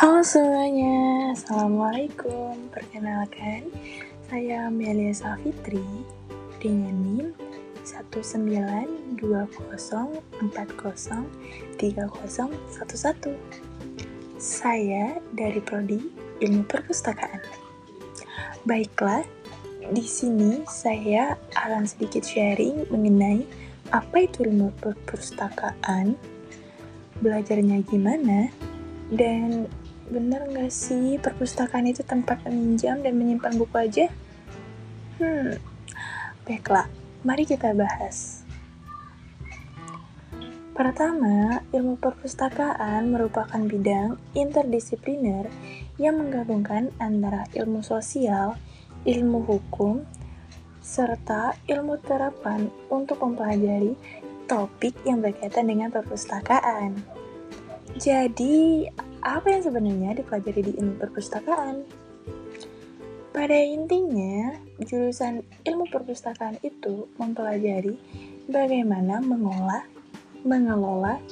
Halo semuanya, Assalamualaikum Perkenalkan, saya Melia Safitri dengan NIM 19204030111. Saya dari Prodi Ilmu Perpustakaan. Baiklah, di sini saya akan sedikit sharing mengenai apa itu ilmu perpustakaan, belajarnya gimana, dan bener nggak sih perpustakaan itu tempat meminjam dan menyimpan buku aja? Hmm, baiklah, mari kita bahas. Pertama, ilmu perpustakaan merupakan bidang interdisipliner yang menggabungkan antara ilmu sosial, ilmu hukum, serta ilmu terapan untuk mempelajari topik yang berkaitan dengan perpustakaan. Jadi, apa yang sebenarnya dipelajari di ilmu perpustakaan? Pada intinya, jurusan ilmu perpustakaan itu mempelajari bagaimana mengolah, mengelola,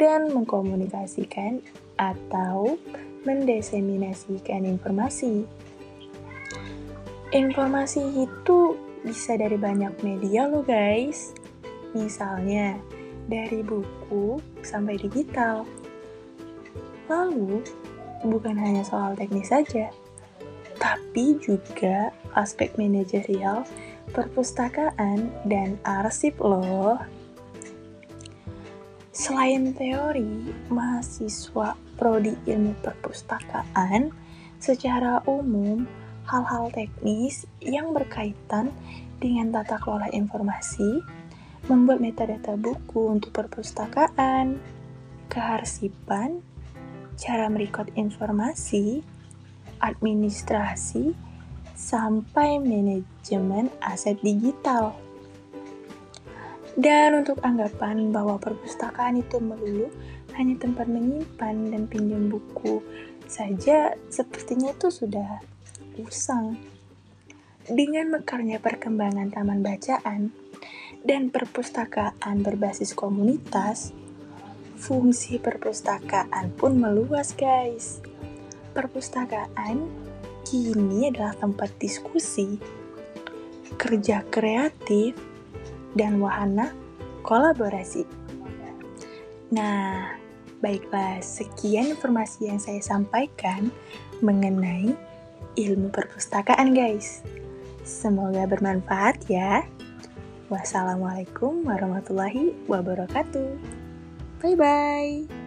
dan mengkomunikasikan atau mendeseminasikan informasi. Informasi itu bisa dari banyak media loh guys. Misalnya, dari buku sampai digital Lalu, bukan hanya soal teknis saja, tapi juga aspek manajerial, perpustakaan, dan arsip loh. Selain teori, mahasiswa prodi ilmu perpustakaan secara umum hal-hal teknis yang berkaitan dengan tata kelola informasi, membuat metadata buku untuk perpustakaan, keharsipan, cara merekod informasi, administrasi, sampai manajemen aset digital. Dan untuk anggapan bahwa perpustakaan itu melulu hanya tempat menyimpan dan pinjam buku saja, sepertinya itu sudah usang. Dengan mekarnya perkembangan taman bacaan dan perpustakaan berbasis komunitas, fungsi perpustakaan pun meluas guys. Perpustakaan kini adalah tempat diskusi, kerja kreatif, dan wahana kolaborasi. Nah, baiklah sekian informasi yang saya sampaikan mengenai ilmu perpustakaan guys. Semoga bermanfaat ya. Wassalamualaikum warahmatullahi wabarakatuh. Bye bye.